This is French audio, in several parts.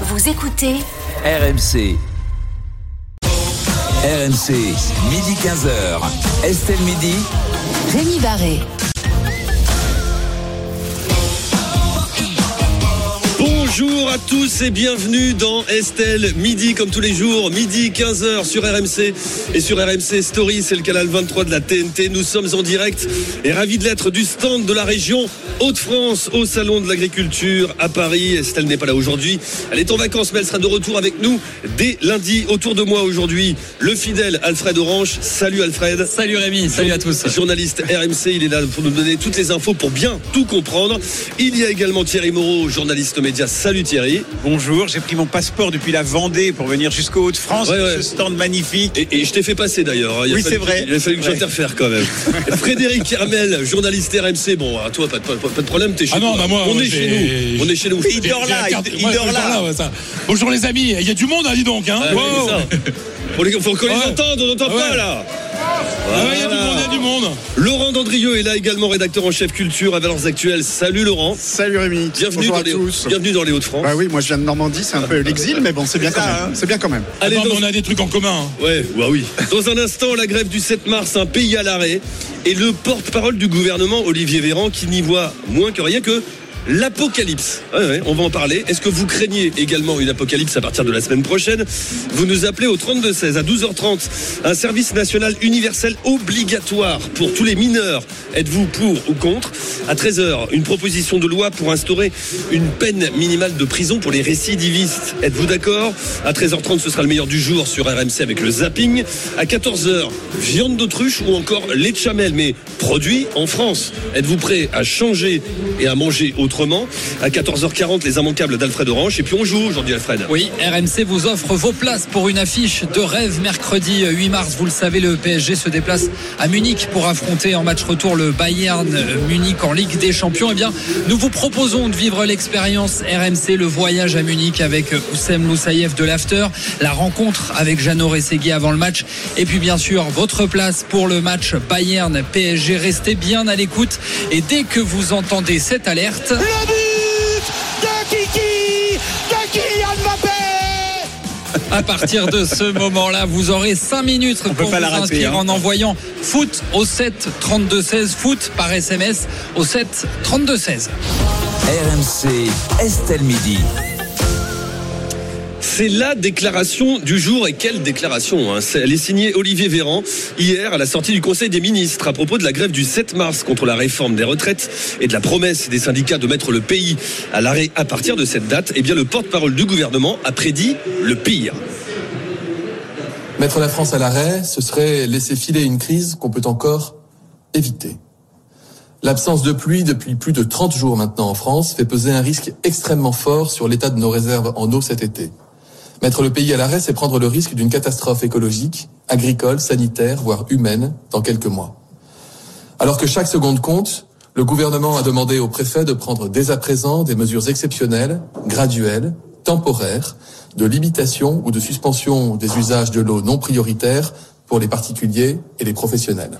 Vous écoutez RMC. RMC, midi 15h. Estelle Midi. Rémi Barré. Bonjour à tous et bienvenue dans Estelle Midi comme tous les jours, midi 15h sur RMC et sur RMC Story, c'est le canal 23 de la TNT. Nous sommes en direct et ravis de l'être du stand de la région Hauts-de-France au salon de l'agriculture à Paris. Estelle n'est pas là aujourd'hui, elle est en vacances mais elle sera de retour avec nous dès lundi. Autour de moi aujourd'hui, le fidèle Alfred Orange. Salut Alfred. Salut Rémi, salut à tous. Journaliste RMC, il est là pour nous donner toutes les infos pour bien tout comprendre. Il y a également Thierry Moreau, journaliste média. Salut Thierry. Bonjour, j'ai pris mon passeport depuis la Vendée pour venir jusqu'au Hauts-de-France. Ouais, ouais. Ce stand magnifique. Et, et je t'ai fait passer d'ailleurs. hein. Oui, c'est vrai. Il a fallu que Ouais. j'interfère quand même. Frédéric Hermel, journaliste RMC. Bon, à toi, pas de, pas, pas de problème, t'es chez Ah non, bah moi, on est chez nous. On est chez nous. Il dort là, il, dort là. Bonjour les amis, il y a du monde, hein, dis donc. Hein. Ah, Wow. Faut, les- faut qu'on les Ouais. entende, on n'entend Ah pas là. Ah ouais, il y a du monde, il y a du monde. Laurent Dandrieux est là également, rédacteur en chef culture à Valence Actuelle. Salut Laurent. Salut Rémi. Bienvenue Bonjour dans, à les, tous. bienvenue dans les Hauts-de-France. Bah oui, moi je viens de Normandie, c'est un peu l'exil, mais bon, c'est bien hein. C'est bien quand même. Allez, Attends, dans- mais on a des trucs en commun. hein. Ouais, bah oui. Dans un instant, la grève du 7 mars, un pays à l'arrêt. Et le porte-parole du gouvernement, Olivier Véran, qui n'y voit moins que rien que l'apocalypse. On va en parler. Est-ce que vous craignez également une apocalypse à partir de la semaine prochaine? Vous nous appelez au 32-16 à 12h30. Un service national universel obligatoire pour tous les mineurs. Êtes-vous pour ou contre? À 13h, une proposition de loi pour instaurer une peine minimale de prison pour les récidivistes. Êtes-vous d'accord? À 13h30, ce sera le meilleur du jour sur RMC avec le zapping. À 14h, viande d'autruche ou encore lait de chamel, mais produit en France. Êtes-vous prêt à changer et à manger autrement? À 14h40, les immanquables d'Alfred Orange. Et puis on joue aujourd'hui, Alfred. Oui, RMC vous offre vos places pour une affiche de rêve mercredi 8 mars. Vous le savez, le PSG se déplace à Munich pour affronter en match retour le Bayern Munich en Ligue des Champions. Eh bien, nous vous proposons de vivre l'expérience RMC, le voyage à Munich avec Oussem Loussaïef de l'After, la rencontre avec Jeannot Rességui avant le match. Et puis, bien sûr, votre place pour le match Bayern PSG. Restez bien à l'écoute. Et dès que vous entendez cette alerte. À partir de ce moment-là, vous aurez 5 minutes peut pour vous rater, inscrire hein. en envoyant foot au 7 32 16 foot par SMS au 7 32 16. RMC, Estelle Midi. C'est la déclaration du jour. Et quelle déclaration hein Elle est signée Olivier Véran hier à la sortie du Conseil des ministres à propos de la grève du 7 mars contre la réforme des retraites et de la promesse des syndicats de mettre le pays à l'arrêt à partir de cette date. Eh bien, le porte-parole du gouvernement a prédit le pire. Mettre la France à l'arrêt, ce serait laisser filer une crise qu'on peut encore éviter. L'absence de pluie depuis plus de 30 jours maintenant en France fait peser un risque extrêmement fort sur l'état de nos réserves en eau cet été. Mettre le pays à l'arrêt, c'est prendre le risque d'une catastrophe écologique, agricole, sanitaire, voire humaine dans quelques mois. Alors que chaque seconde compte, le gouvernement a demandé au préfet de prendre dès à présent des mesures exceptionnelles, graduelles, temporaires, de limitation ou de suspension des usages de l'eau non prioritaires pour les particuliers et les professionnels.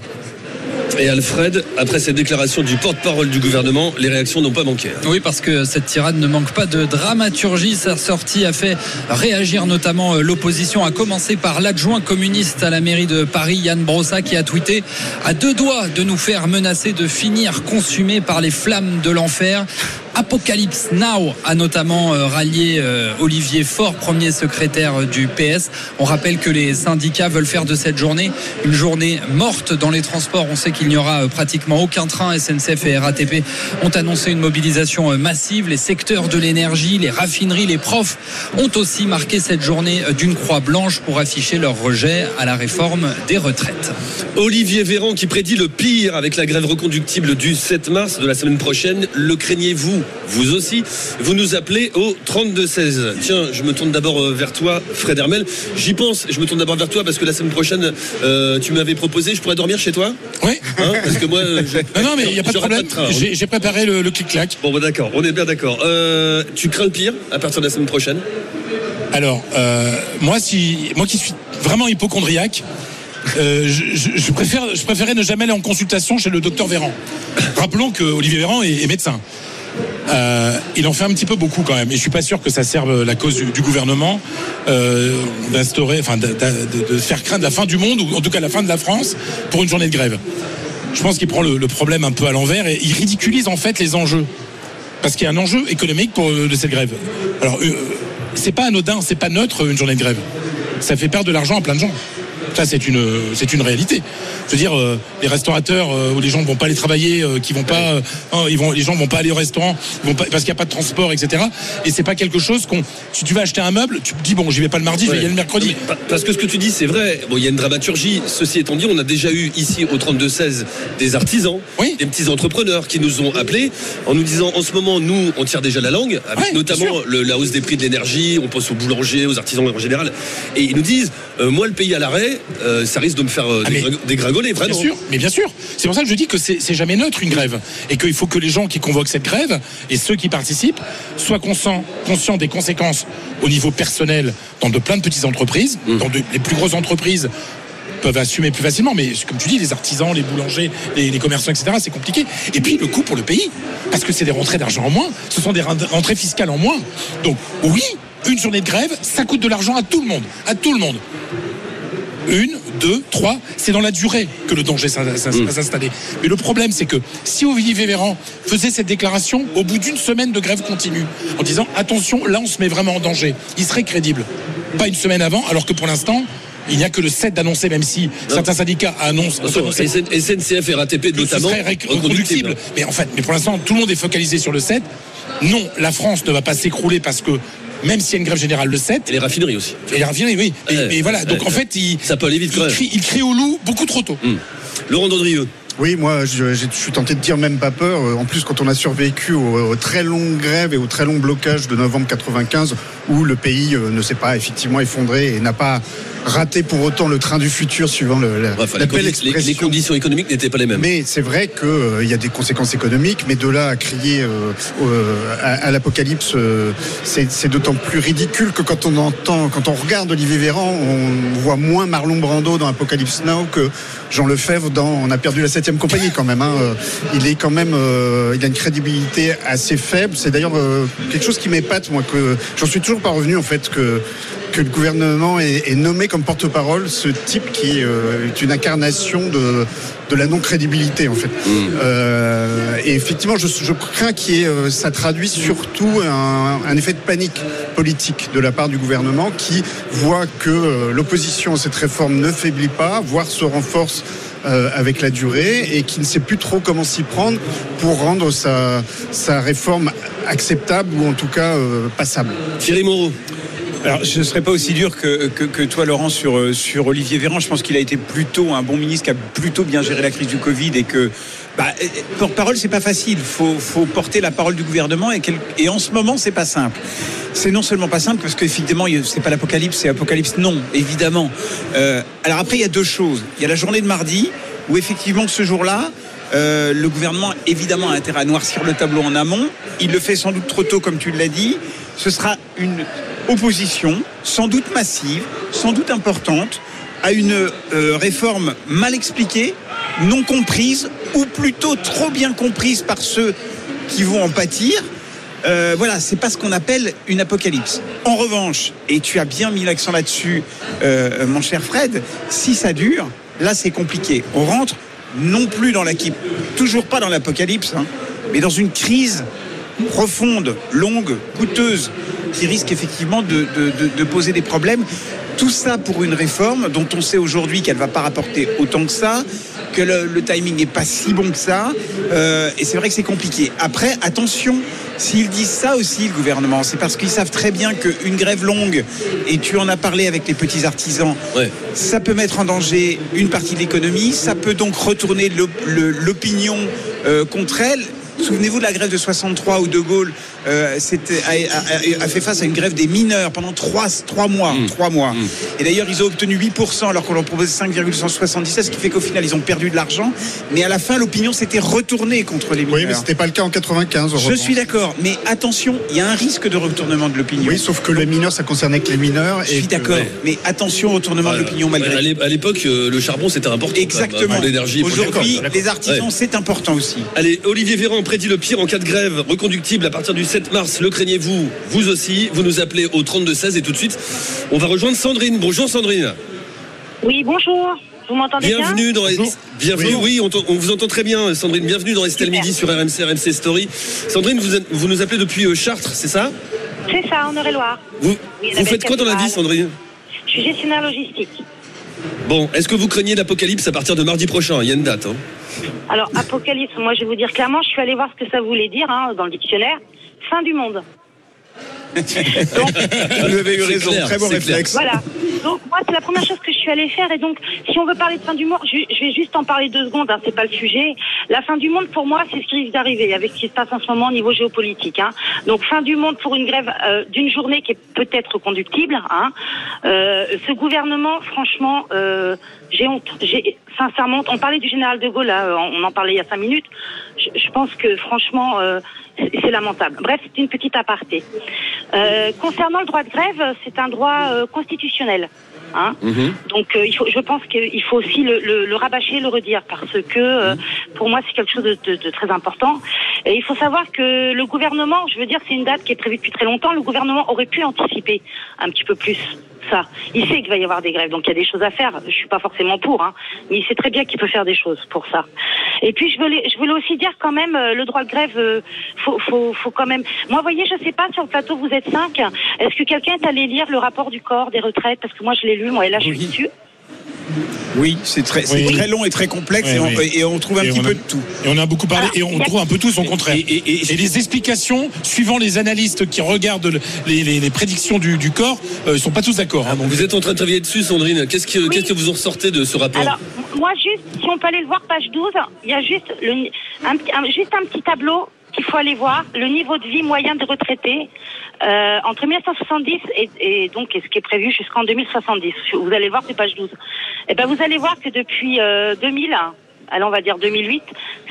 Et Alfred, après cette déclaration du porte-parole du gouvernement, les réactions n'ont pas manqué. hein. Oui, parce que cette tirade ne manque pas de dramaturgie. Sa sortie a fait réagir notamment euh, l'opposition, à commencer par l'adjoint communiste à la mairie de Paris, Yann Brossa, qui a tweeté à deux doigts de nous faire menacer de finir consumés par les flammes de l'enfer. Apocalypse Now a notamment euh, rallié euh, Olivier Faure, premier secrétaire euh, du PS. On rappelle que les syndicats veulent faire de cette journée une journée morte dans les transports. On sait qu'il n'y aura pratiquement aucun train. SNCF et RATP ont annoncé une mobilisation massive. Les secteurs de l'énergie, les raffineries, les profs ont aussi marqué cette journée d'une croix blanche pour afficher leur rejet à la réforme des retraites. Olivier Véran qui prédit le pire avec la grève reconductible du 7 mars de la semaine prochaine. Le craignez-vous? Vous aussi Vous nous appelez au 32-16. Tiens, je me tourne d'abord euh, vers toi, Fred Hermel. J'y pense, je me tourne d'abord vers toi parce que la semaine prochaine, euh, tu m'avais proposé, je pourrais dormir chez toi? Oui. Hein Parce que moi, euh, je- Non, non, mais il n'y a pas de problème. J'ai j'ai préparé le, le clic-clac. Bon, bah, d'accord, on est bien d'accord. Euh, tu crains le pire à partir de la semaine prochaine? Alors, euh, moi, si, moi qui suis vraiment hypochondriaque, euh, je, je- je préfère, je préférais ne jamais aller en consultation chez le docteur Véran. Rappelons que Olivier Véran est, est médecin. Euh, il en fait un petit peu beaucoup quand même. Et je suis pas sûr que ça serve la cause du, gouvernement euh, d'instaurer, enfin, de, faire craindre la fin du monde ou en tout cas la fin de la France pour une journée de grève. Je pense qu'il prend le, problème un peu à l'envers et il ridiculise en fait les enjeux. Parce qu'il y a un enjeu économique euh, de cette grève. Alors, c'est pas anodin, c'est pas neutre une journée de grève. Ça fait perdre de l'argent à plein de gens. Ça, c'est une, c'est une réalité. Je veux dire, euh, les restaurateurs euh, où les gens ne vont pas aller travailler, euh, qui vont pas, hein, ils vont, les gens vont pas aller au restaurant, ils vont pas, parce qu'il n'y a pas de transport, etc. Et c'est pas quelque chose qu'on, si tu vas acheter un meuble, tu te dis bon, j'y vais pas le mardi, je vais y Ouais. aller le mercredi. Mais Parce que ce que tu dis, c'est vrai. Bon, il y a une dramaturgie. Ceci étant dit, on a déjà eu ici au 32-16 des artisans, Oui. des petits entrepreneurs qui nous ont appelés en nous disant en ce moment, nous, on tire déjà la langue, avec Ouais, notamment le- la hausse des prix de l'énergie. On pense aux boulangers, aux artisans en général. Et ils nous disent, moi, le pays à l'arrêt, euh, ça risque de me faire euh, Ah, dégringoler, Bien vraiment. sûr, mais bien sûr. C'est pour ça que je dis que c'est jamais neutre une grève et qu'il faut que les gens qui convoquent cette grève et ceux qui participent soient conscients, conscients des conséquences au niveau personnel dans de plein de petites entreprises, dans de- les plus grosses entreprises peuvent assumer plus facilement, mais comme tu dis, les artisans, les boulangers, les, les commerçants, etc., c'est compliqué. Et puis le coût pour le pays, parce que c'est des rentrées d'argent en moins, ce sont des ren- rentrées fiscales en moins. Donc oui, une journée de grève, ça coûte de l'argent à tout le monde, à tout le monde une, deux, trois. C'est dans la durée que le danger s'in- va s'installer. Mais le problème, c'est que si Olivier Véran faisait cette déclaration au bout d'une semaine de grève continue, en disant attention, là on se met vraiment en danger, il serait crédible. Pas une semaine avant, alors que pour l'instant, il n'y a que le 7 d'annoncer, même si certains syndicats annoncent. SNCF et RATP que ce notamment, serait rec- reconductible. reconductible. Mais en fait, mais pour l'instant, tout le monde est focalisé sur le 7. Non, la France ne va pas s'écrouler parce que même s'il y a une grève générale le 7, Et les raffineries aussi. et il revient, oui. Mais, Ouais, mais voilà, donc ouais, en fait, il, Ça peut aller vite il, quand même. crie, il crie au loup beaucoup trop tôt. Laurent Dandrieux. Oui, moi, je, je suis tenté de dire même pas peur. Euh, En plus, quand on a survécu aux, aux très longues grèves et aux très longs blocages de novembre 95, où le pays euh, ne s'est pas effectivement effondré et n'a pas raté pour autant le train du futur, suivant le, la, Enfin, la les, belle condi- les- expression. les conditions économiques n'étaient pas les mêmes. Mais c'est vrai qu'il y a des conséquences économiques, mais de là à crier euh, euh, à, à l'apocalypse, euh, c'est d'autant plus ridicule que quand on entend, quand on regarde Olivier Véran, on voit moins Marlon Brando dans Apocalypse Now que Jean Lefebvre dans On a perdu la septième compagnie quand même. hein. Euh, Il est quand même, euh, il a une crédibilité assez faible. C'est d'ailleurs euh, quelque chose qui m'épate, moi, que j'en suis toujours pas revenu en fait que que le gouvernement ait, ait nommé comme porte-parole ce type qui euh, est une incarnation de, de la non-crédibilité en fait. Euh, et effectivement, je, je crains qu'il y ait, euh, ça traduit surtout un, un effet de panique politique de la part du gouvernement qui voit que euh, l'opposition à cette réforme ne faiblit pas, voire se renforce euh, avec la durée et qui ne sait plus trop comment s'y prendre pour rendre sa, sa réforme acceptable ou en tout cas euh, passable. Thierry Moreau. Alors, je ne serais pas aussi dur que, que, que toi, Laurent, sur, euh, sur Olivier Véran. Je pense qu'il a été plutôt un bon ministre qui a plutôt bien géré la crise du Covid et que, bah, euh, porte-parole, c'est pas facile. Faut, faut porter la parole du gouvernement et, quel- et en ce moment, c'est pas simple. C'est non seulement pas simple parce qu'effectivement, c'est pas l'apocalypse, c'est apocalypse. Non, évidemment. Euh, alors après, il y a deux choses. Il y a la journée de mardi où effectivement, ce jour-là, euh, le gouvernement, évidemment, a intérêt à noircir le tableau en amont. Il le fait sans doute trop tôt, comme tu l'as dit. Ce sera une opposition, sans doute massive, sans doute importante, à une euh, réforme mal expliquée, non comprise, ou plutôt trop bien comprise par ceux qui vont en pâtir. Euh, voilà, c'est pas ce qu'on appelle une apocalypse. En revanche, et tu as bien mis l'accent là-dessus, euh, mon cher Fred, si ça dure, là c'est compliqué. On rentre non plus dans la toujours pas dans l'apocalypse, hein, mais dans une crise profonde, longue, coûteuse, qui risque effectivement de, de- de- de poser des problèmes. Tout ça pour une réforme dont on sait aujourd'hui qu'elle ne va pas rapporter autant que ça, que le, le timing n'est pas si bon que ça. euh, et c'est vrai que c'est compliqué. Après, attention, s'ils disent ça aussi, le gouvernement, c'est parce qu'ils savent très bien qu'une grève longue, et tu en as parlé avec les petits artisans, Ouais. ça peut mettre en danger une partie de l'économie, ça peut donc retourner l'opinion euh, contre elle. Souvenez-vous de la grève de 63 où De Gaulle euh, a, a- a fait face à une grève des mineurs pendant trois, trois mois. Mm. Trois mois. Mm. Et d'ailleurs, ils ont obtenu 8% alors qu'on leur proposait 5,177, ce qui fait qu'au final, ils ont perdu de l'argent. Mais à la fin, l'opinion s'était retournée contre les mineurs. Oui, mais c'était pas le cas en 95. Je suis d'accord, mais attention, il y a un risque de retournement de l'opinion. Oui, sauf que les mineurs, ça concernait que les mineurs. Je suis d'accord, ouais. mais attention au retournement de l'opinion malgré À l'é- À l'époque, euh, le charbon, c'était important. Exactement. Pour l'énergie. pour le- Aujourd'hui, les artisans, Ouais. c'est important aussi. Allez, Olivier Véran prédit le pire en cas de grève reconductible à partir du 7 mars. Le craignez-vous Vous aussi. Vous nous appelez au 32-16 et tout de suite, on va rejoindre Sandrine. Bonjour Sandrine. Oui, bonjour. Vous m'entendez bien Bienvenue dans Bienvenue, oui, on, vous entend très bien, Sandrine. Bienvenue dans Estelle. Midi sur RMC, RMC Story. Sandrine, vous, êtes- vous nous appelez depuis euh, Chartres, c'est ça? C'est ça, en Eure-et-Loire. Vous, Oui, faites quoi dans la vie. Sandrine? Je suis gestionnaire logistique. Bon, est-ce que vous craignez l'apocalypse à partir de mardi prochain? Il y a une date. hein. Alors, apocalypse, moi je vais vous dire clairement, je suis allée voir ce que ça voulait dire hein, dans le dictionnaire. Fin du monde. Vous avez eu raison, clair, très bon clair. réflexe. Voilà. Donc moi, c'est la première chose que je suis allée faire. Et donc, si on veut parler de fin du monde, je, je vais juste en parler deux secondes. Hein, c'est pas le sujet. La fin du monde, pour moi, c'est ce qui risque d'arriver avec ce qui se passe en ce moment au niveau géopolitique. Hein. Donc, fin du monde pour une grève euh, d'une journée qui est peut-être conductible. Hein. Euh, ce gouvernement, franchement, euh, j'ai honte. J'ai sincèrement, on parlait du général de Gaulle. Là, on en parlait il y a cinq minutes. Je, je pense que franchement, euh, c'est lamentable. Bref, c'est une petite aparté. Euh, concernant le droit de grève, c'est un droit euh, constitutionnel. Hein Donc, euh, il faut, je pense qu'il faut aussi le, le, le rabâcher, le redire, parce que euh, pour moi, c'est quelque chose de, de- de très important. Et il faut savoir que le gouvernement, je veux dire, c'est une date qui est prévue depuis très longtemps. Le gouvernement aurait pu anticiper un petit peu plus ça. Il sait qu'il va y avoir des grèves, donc il y a des choses à faire. Je suis pas forcément pour, hein, mais il sait très bien qu'il peut faire des choses pour ça. Et puis je voulais, je voulais aussi dire quand même, euh, le droit de grève, euh, faut, faut, faut quand même. Moi, voyez, je sais pas sur le plateau, vous êtes cinq. Est-ce que quelqu'un est allé lire le rapport du corps des retraites? Parce que moi, je l'ai lu, moi, et là, je suis Oui. dessus. Oui, c'est très, Oui. très long et très complexe Oui, et, on, oui. et on trouve un Et petit a- peu de tout. Et on a beaucoup parlé et on Ah, trouve un peu tout son contraire. Et- et- et- Et les explications, suivant les analystes qui regardent le- les, les- les prédictions du, du corps, euh, ils sont pas tous d'accord. hein. Donc, Vous êtes en train de travailler dessus, Sandrine. Qu'est-ce que, qu'est-ce que vous en ressortez de ce rapport Alors, moi, juste, si on peut aller le voir, page 12, il y a juste, le, un, petit- un- juste un petit tableau qu'il faut aller voir, le niveau de vie moyen des retraités euh, entre 1970 et, et donc et ce qui est prévu jusqu'en 2070. Vous allez voir, c'est page 12. Et ben, vous allez voir que depuis euh, 2000, allez, on va dire 2008,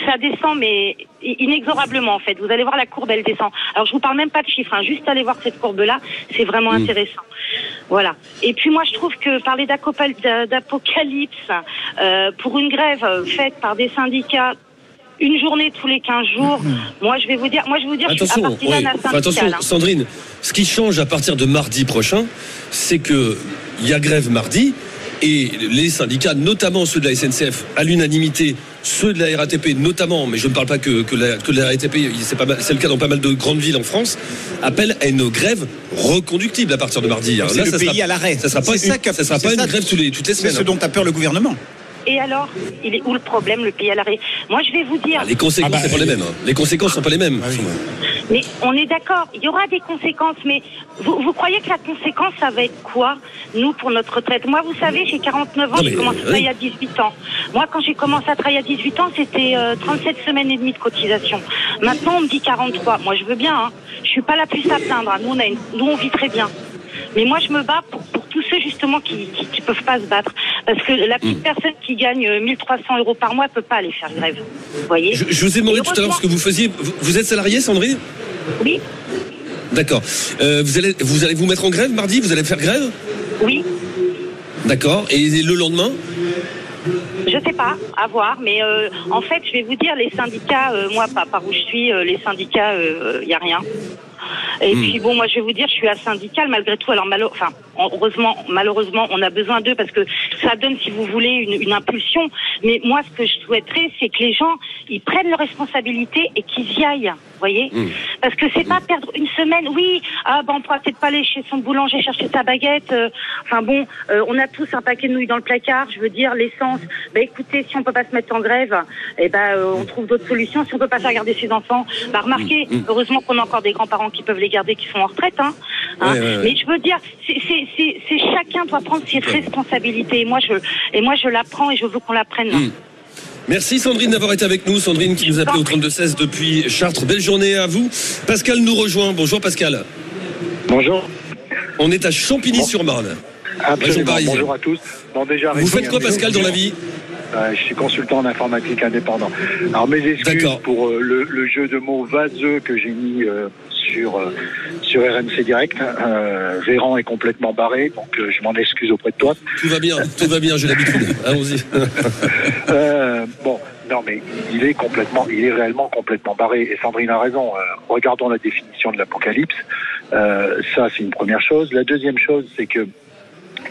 ça descend, mais inexorablement en fait. Vous allez voir la courbe, elle descend. Alors je vous parle même pas de chiffres, hein, juste aller voir cette courbe-là, c'est vraiment intéressant. Voilà. Et puis moi je trouve que parler d'apocalypse euh, pour une grève euh, faite par des syndicats une journée tous les 15 jours, moi je vais vous dire, moi je vais vous dire, je suis Attention, oui. Enfin, attention, hein. Sandrine. Ce qui change à partir de mardi prochain, c'est que il y a grève mardi et les syndicats, notamment ceux de la SNCF, à l'unanimité, ceux de la RATP notamment, mais je ne parle pas que, que, la, que de la RATP, c'est pas mal- c'est le cas dans pas mal de grandes villes en France, appellent à une grève reconductible à partir de mardi. C'est là, le ça pays sera, à l'arrêt. Ça sera pas, C'est une, ça qu'a- ça sera c'est pas ça- une grève tous les, toutes les C'est semaines. ce dont a peur le gouvernement. Et alors, il est où le problème, le pays à l'arrêt? Moi je vais vous dire, Ah, les conséquences, Ah bah, c'est pas les euh, mêmes. hein. Les conséquences sont pas les mêmes. Ah oui. Mais on est d'accord, il y aura des conséquences, mais vous, vous croyez que la conséquence, ça va être quoi, nous, pour notre retraite? Moi, vous savez, j'ai 49 ans, j'ai commencé à oui. travailler à 18 ans. Moi, quand j'ai commencé à travailler à 18 ans, c'était euh, 37 semaines et demie de cotisation. Maintenant, on me dit 43. Moi, je veux bien, hein. je suis pas la plus à plaindre. hein. Nous, on, a une- nous, on vit très bien. Mais moi, je me bats pour, pour tous ceux, justement, qui, qui peuvent pas se battre. Parce que la petite Mm. personne qui gagne euh, 1300 euros par mois peut pas aller faire grève. Vous voyez Je, je vous ai demandé tout à l'heure ce que vous faisiez. Vous, vous êtes salarié, Sandrine? Oui, D'accord. Euh, vous, allez, vous allez vous mettre en grève mardi? Vous allez faire grève? Oui. D'accord. Et le lendemain? Je sais pas, à voir, mais euh, en fait, je vais vous dire, les syndicats, euh, moi, pas par où je suis, euh, les syndicats, il y a rien. Et puis bon, moi, je vais vous dire, je suis asyndicale malgré tout. Alors, malo- enfin, heureusement, malheureusement, on a besoin d'eux parce que ça donne, si vous voulez, une, une impulsion. Mais moi, ce que je souhaiterais, c'est que les gens, ils prennent leurs responsabilités et qu'ils y aillent. Voyez Parce que c'est pas perdre une semaine. Oui, ah ben on pourra peut-être pas aller chez son boulanger chercher sa baguette. euh, Enfin bon, euh, on a tous un paquet de nouilles dans le placard. Je veux dire l'essence. Ben écoutez, si on peut pas se mettre en grève, eh ben euh, on trouve d'autres solutions. Si on peut pas faire garder ses enfants, bah remarquez, heureusement qu'on a encore des grands-parents qui peuvent les garder, qui sont en retraite. Hein, Hein Ouais, ouais, ouais. Mais je veux dire, c'est chacun doit prendre ses responsabilités. Et moi je et moi je la prends et je veux qu'on la prenne. Mm. Merci Sandrine d'avoir été avec nous. Sandrine qui nous appelait au 32-16 depuis Chartres. Belle journée à vous. Pascal nous rejoint. Bonjour Pascal. Bonjour. On est à Champigny-sur-Marne. Bonjour à tous. Bon, déjà, Vous faites quoi Pascal dans la vie? Je suis consultant en informatique indépendant. Alors mes excuses pour euh, le, le jeu de mots vaseux que j'ai mis euh, sur euh, sur RMC Direct. Euh, Véran est complètement barré, donc euh, je m'en excuse auprès de toi. Tout va bien, tout va bien, j'ai l'habitude. Allons-y. Euh, bon, non mais il est complètement, il est réellement complètement barré. Et Sandrine a raison. Regardons la définition de l'apocalypse. Ça, c'est une première chose. La deuxième chose, c'est que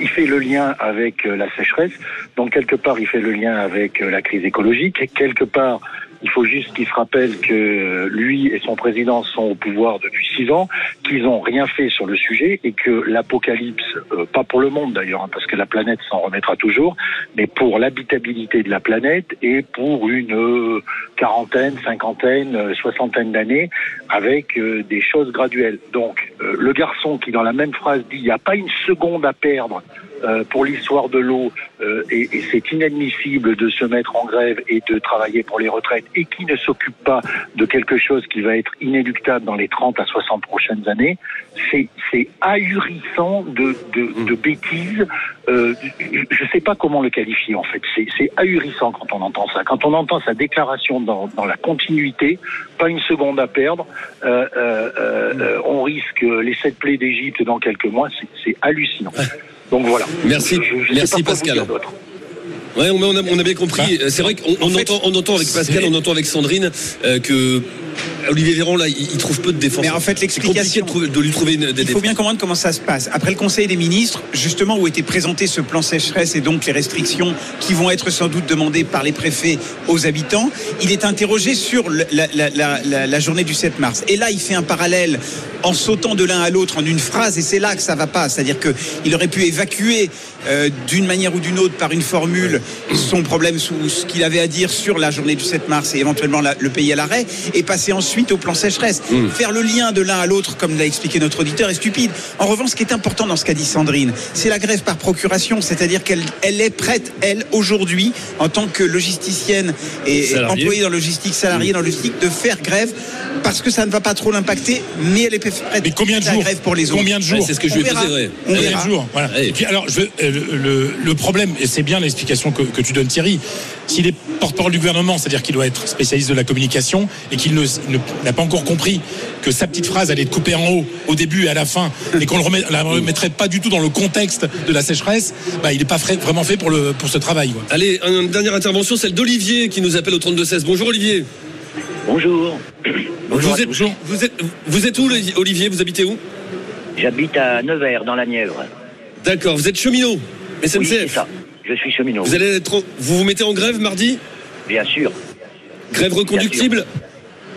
il fait le lien avec euh, la sécheresse. Donc quelque part, il fait le lien avec euh, la crise écologique. Quelque part, il faut juste qu'il se rappelle que lui et son président sont au pouvoir depuis six ans, qu'ils n'ont rien fait sur le sujet et que l'apocalypse, euh, pas pour le monde d'ailleurs, hein, parce que la planète s'en remettra toujours, mais pour l'habitabilité de la planète et pour une euh, quarantaine, cinquantaine, euh, soixantaine d'années avec des choses graduelles. Donc le garçon qui dans la même phrase dit il n'y a pas une seconde à perdre euh, pour l'histoire de l'eau euh, et, et c'est inadmissible de se mettre en grève et de travailler pour les retraites et qui ne s'occupe pas de quelque chose qui va être inéluctable dans les 30 à 60 prochaines années, c'est ahurissant de, de, de bêtises. Euh, je ne sais pas comment le qualifier en fait. C'est ahurissant quand on entend ça. Quand on entend sa déclaration dans, dans la continuité, pas une seconde à perdre, euh, euh, euh, on risque les sept plaies d'Égypte dans quelques mois. C'est hallucinant. Donc voilà. Merci, Je- je merci Pascal. Ouais, on, on a, on a bien compris. Euh, C'est vrai qu'on on entend, on entend avec Pascal, on entend avec Sandrine euh, que Olivier Véran là, il, trouve peu de défense. Mais en fait, l'explication- de, lui trouver une, des Il faut bien comprendre comment ça se passe. Après le Conseil des ministres, justement, où était présenté ce plan sécheresse et donc les restrictions qui vont être sans doute demandées par les préfets aux habitants, il est interrogé sur la- la- la- la journée du 7 mars. Et là, il fait un parallèle en sautant de l'un à l'autre en une phrase, et c'est là que ça va pas. C'est-à-dire qu'il aurait pu évacuer euh, d'une manière ou d'une autre par une formule son problème sous ce qu'il avait à dire sur la journée du 7 mars et éventuellement la- le pays à l'arrêt, et passer ensuite au plan sécheresse. Faire le lien de l'un à l'autre, comme l'a expliqué notre auditeur, est stupide. En revanche, ce qui est important dans ce qu'a dit Sandrine, c'est la grève par procuration, c'est-à-dire qu'elle elle est prête, elle, aujourd'hui, en tant que logisticienne et employée dans logistique, salariée dans la logistique, de faire grève parce que ça ne va pas trop l'impacter, mais elle est prête Mais combien de à faire jours grève pour les autres. Combien de jours Ouais, c'est ce que je On lui ai verra. posé, ouais. Combien de jours voilà. Et puis alors, je veux, euh, le, le problème, et c'est bien l'explication que, que tu donnes Thierry, s'il est porte-parole du gouvernement, c'est-à-dire qu'il doit être spécialiste de la communication et qu'il ne- ne- n'a pas encore compris que sa petite phrase allait être coupée en haut au début et à la fin et qu'on ne remet, la remettrait pas du tout dans le contexte de la sécheresse, bah, il n'est pas frais- vraiment fait pour, le, pour ce travail. quoi. Allez, une dernière intervention, celle d'Olivier qui nous appelle au 32-16. Bonjour Olivier. Bonjour. Bonjour vous, êtes, tous. vous, êtes, vous êtes où Olivier? Vous habitez où? J'habite à Nevers, dans la Nièvre. D'accord, vous êtes cheminot, Oui, c'est SNCF. ça. Je suis cheminot. vous allez être, vous vous mettez en grève mardi? Bien sûr. Grève reconductible?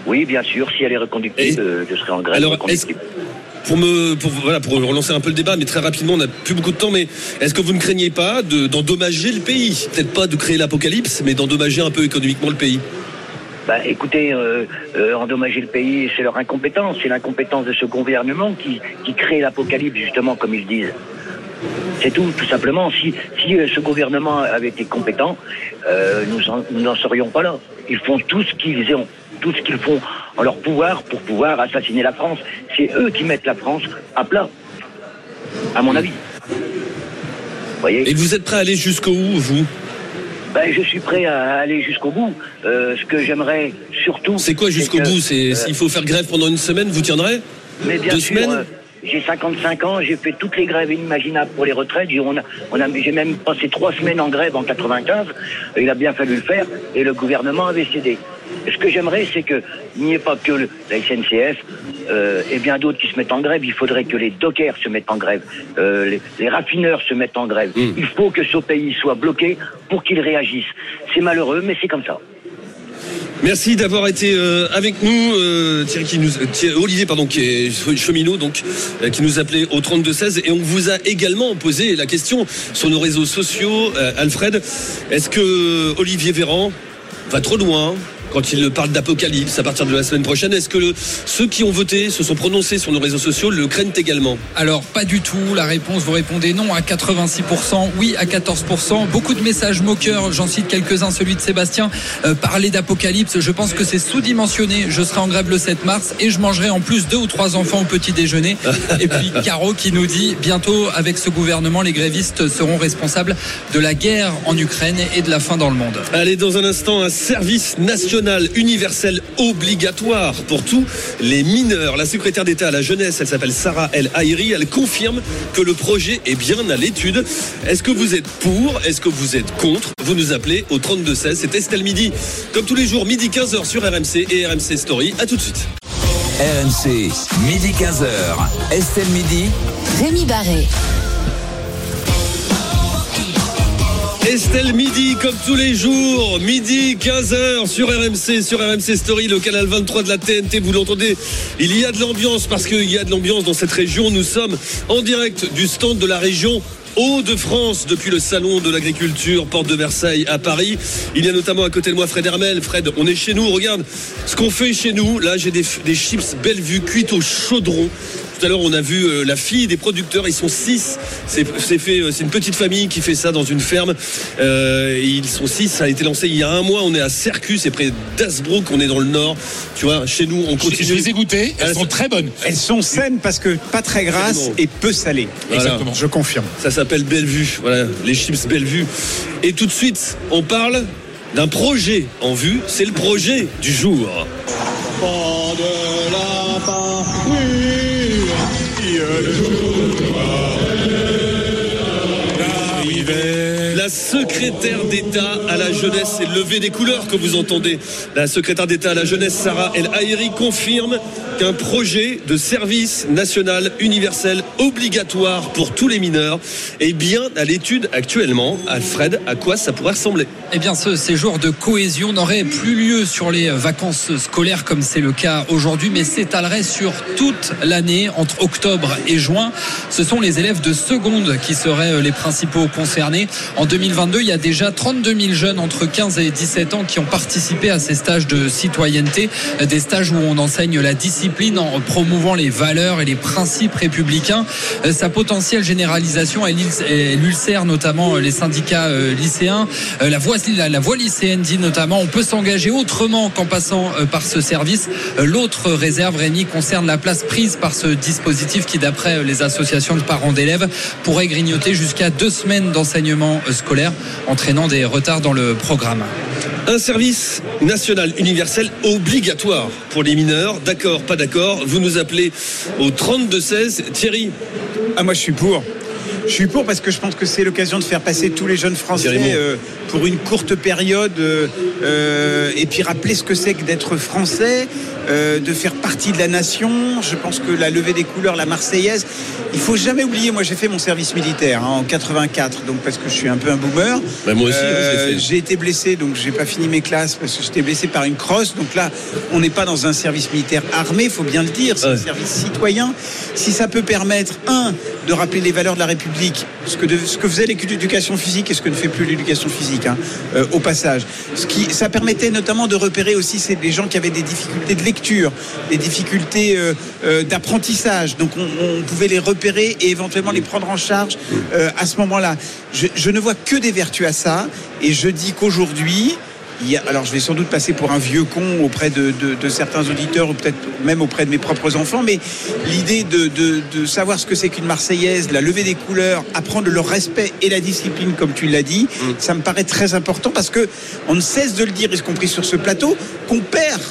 Oui, bien sûr. Si elle est reconductible, Et- euh, je serai en grève Alors, reconductible. pour me pour, voilà pour relancer un peu le débat mais très rapidement on n'a plus beaucoup de temps mais est-ce que vous ne craignez pas de- d'endommager le pays? Peut-être pas de créer l'apocalypse mais d'endommager un peu économiquement le pays Bah, écoutez, euh, euh, endommager le pays, c'est leur incompétence. C'est l'incompétence de ce gouvernement qui, qui crée l'apocalypse, justement, comme ils disent. C'est tout, tout simplement. Si, si euh, ce gouvernement avait été compétent, euh, nous en- nous n'en serions pas là. Ils font tout ce qu'ils ont, tout ce qu'ils font en leur pouvoir pour pouvoir assassiner la France. C'est eux qui mettent la France à plat, à mon avis. Voyez et vous êtes prêt à aller jusqu'au où vous? Ben, Je suis prêt à aller jusqu'au bout. Euh, ce que j'aimerais surtout... c'est quoi jusqu'au bout? C'est euh, s'il faut faire grève pendant une semaine vous tiendrez? Mais bien Deux sûr, semaines? J'ai 55 ans, j'ai fait toutes les grèves inimaginables pour les retraites. J'ai, on a, on a, j'ai même passé trois semaines en grève en 95. Il a bien fallu le faire et le gouvernement avait cédé. Ce que j'aimerais, c'est qu'il n'y ait pas que le- la SNCF euh, et bien d'autres qui se mettent en grève. Il faudrait que les dockers se mettent en grève, euh, les, les raffineurs se mettent en grève. Mm. Il faut que ce pays soit bloqué pour qu'ils réagissent. C'est malheureux, mais c'est comme ça. Merci d'avoir été euh, avec nous, euh, euh, Olivier pardon, qui est cheminot donc, qui nous appelait au 32 16 et on vous a également posé la question sur nos réseaux sociaux, Alfred, est-ce que Olivier Véran va trop loin? Quand il parle d'apocalypse à partir de la semaine prochaine. Est-ce que le- ceux qui ont voté, se sont prononcés sur nos réseaux sociaux, le craignent également? Alors pas du tout, la réponse vous répondez non à 86%, oui à 14%, beaucoup de messages moqueurs, j'en cite quelques-uns, celui de Sébastien, euh, parler d'apocalypse, je pense que c'est sous-dimensionné, je serai en grève le 7 mars et je mangerai en plus deux ou trois enfants au petit déjeuner. Et puis Caro qui nous dit, bientôt avec ce gouvernement, les grévistes seront responsables de la guerre en Ukraine et de la faim dans le monde. Allez, dans un instant, un service national universel obligatoire pour tous les mineurs. La secrétaire d'État à la jeunesse, elle s'appelle Sarah El Haïri, elle confirme que le projet est bien à l'étude. Est-ce que vous êtes pour? Est-ce que vous êtes contre? Vous nous appelez au 3216. C'est Estelle Midi. Comme tous les jours, midi 15h sur RMC et RMC Story. À tout de suite. RMC, midi 15h. Estelle Midi. Rémi Barré. Estelle Midi, comme tous les jours, midi 15h sur RMC, sur RMC Story, le canal 23 de la TNT. Vous l'entendez, il y a de l'ambiance parce qu'il y a de l'ambiance dans cette région. Nous sommes en direct du stand de la région. Hauts-de-France depuis le salon de l'agriculture Porte de Versailles à Paris. Il y a notamment à côté de moi Fred Hermel. Fred, on est chez nous, regarde ce qu'on fait chez nous. Là, j'ai des, des chips Bellevue cuites au chaudron. Tout à l'heure, on a vu euh, la fille des producteurs. Ils sont six. C'est c'est fait. euh, C'est une petite famille qui fait ça dans une ferme. Euh, et ils sont six. Ça a été lancé il y a un mois. On est à Cercus, c'est près d'Asbrook. On est dans le nord. Tu vois, chez nous, on continue. je les ai goûtées, elles sont très bonnes. Elles sont saines parce que pas très grasses et peu salées. Voilà. Exactement. Je confirme. Ça s'appelle Bellevue. Voilà, les chips Bellevue. Et tout de suite, on parle d'un projet en vue. C'est le projet du jour. Secrétaire d'État à la jeunesse et lever des couleurs que vous entendez. La secrétaire d'État à la jeunesse, Sarah El Haïri, confirme qu'un projet de service national universel obligatoire pour tous les mineurs est bien à l'étude actuellement. Alfred, à quoi ça pourrait ressembler? Eh bien, ce séjour de cohésion n'aurait plus lieu sur les vacances scolaires comme c'est le cas aujourd'hui, mais s'étalerait sur toute l'année entre octobre et juin. Ce sont les élèves de seconde qui seraient les principaux concernés. En 2022, il y a déjà 32 000 jeunes entre 15 et 17 ans qui ont participé à ces stages de citoyenneté, des stages où on enseigne la discipline en promouvant les valeurs et les principes républicains. Euh, Sa potentielle généralisation, elle ulcère notamment euh, les syndicats euh, lycéens. La voie lycéenne dit notamment on peut s'engager autrement qu'en passant par ce service. L'autre réserve, Rémi, concerne la place prise par ce dispositif qui, d'après les associations de parents d'élèves, pourrait grignoter jusqu'à deux semaines d'enseignement euh, scolaire, entraînant des retards dans le programme. Un service national universel obligatoire pour les mineurs. D'accord, pas d'accord. Vous nous appelez au 3216. Thierry, Ah, moi, je suis pour. Je suis pour parce que je pense que c'est l'occasion de faire passer tous les jeunes Français euh, pour une courte période euh, euh, et puis rappeler ce que c'est que d'être français, euh, de faire partie de la nation. Je pense que la levée des couleurs, la Marseillaise, il faut jamais oublier. Moi, j'ai fait mon service militaire hein, en 84, donc parce que je suis un peu un boomer. Bah, moi aussi, Euh, oui, j'ai été blessé, donc j'ai pas fini mes classes parce que j'étais blessé par une crosse. Donc là, on n'est pas dans un service militaire armé, il faut bien le dire. C'est Ouais. un service citoyen. Si ça peut permettre, un, de rappeler les valeurs de la République, ce que, de- ce que faisait l'éducation physique et ce que ne fait plus l'éducation physique, hein, euh, au passage. Ce qui, ça permettait notamment de repérer aussi c'est des gens qui avaient des difficultés de lecture, des difficultés euh, euh, d'apprentissage. Donc on, on pouvait les repérer et éventuellement les prendre en charge euh, à ce moment-là. Je, je ne vois que des vertus à ça et je dis qu'aujourd'hui, alors je vais sans doute passer pour un vieux con auprès de, de- de certains auditeurs ou peut-être même auprès de mes propres enfants, mais l'idée de, de- de savoir ce que c'est qu'une Marseillaise, la levée des couleurs, apprendre le respect et la discipline, comme tu l'as dit, ça me paraît très important parce que on ne cesse de le dire, y compris sur ce plateau, qu'on perd